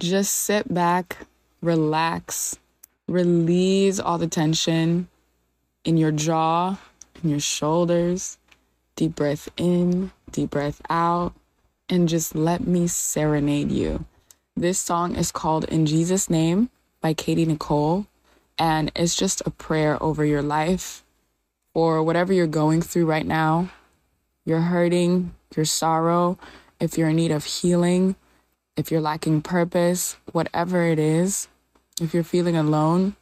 just sit back, relax, release all the tension in your jaw, in your shoulders. Deep breath in, deep breath out, and just let me serenade you. This song is called In Jesus' Name by Katy Nichole, and it's just a prayer over your life or whatever you're going through right now. You're hurting, your sorrow, if you're in need of healing, if you're lacking purpose, whatever it is, if you're feeling alone,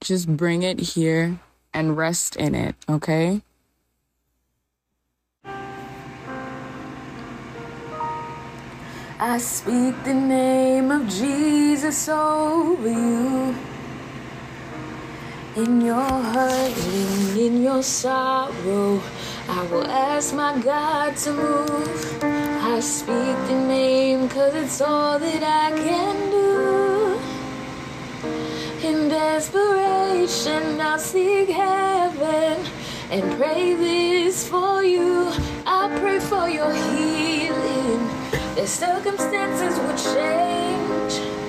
just bring it here and rest in it, okay? I speak the name of Jesus over you. In your hurting, in your sorrow, I will ask my God to move. I speak the name cause it's all that I can do. In desperation, I seek heaven and pray this for you. I pray for your healing. The circumstances would change.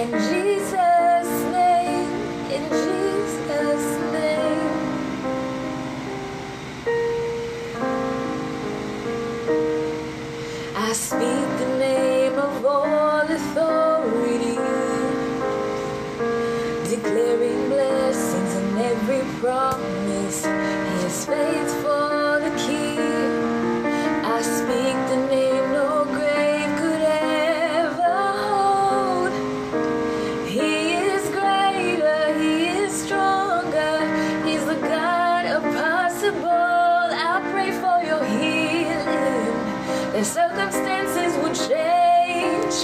In Jesus' name. In Jesus' name. I speak the name of all authority, declaring blessings in every promise. Is The circumstances would change.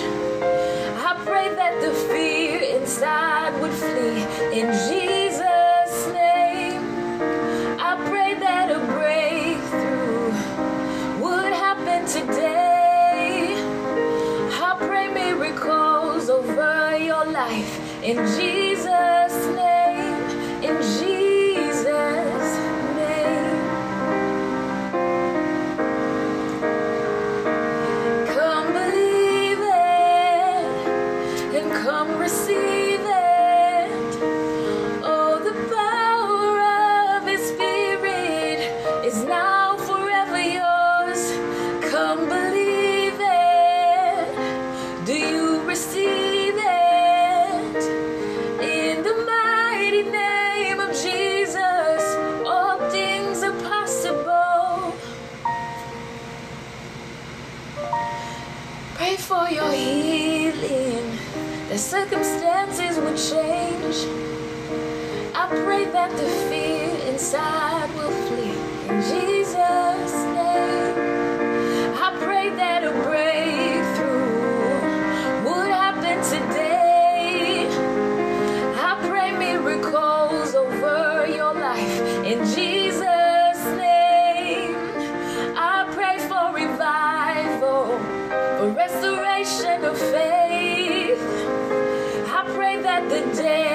I pray that the fear inside would flee in Jesus' name. I pray that a breakthrough would happen today. I pray miracles over your life in Jesus' For your healing. The circumstances would change. I pray that the fear inside day.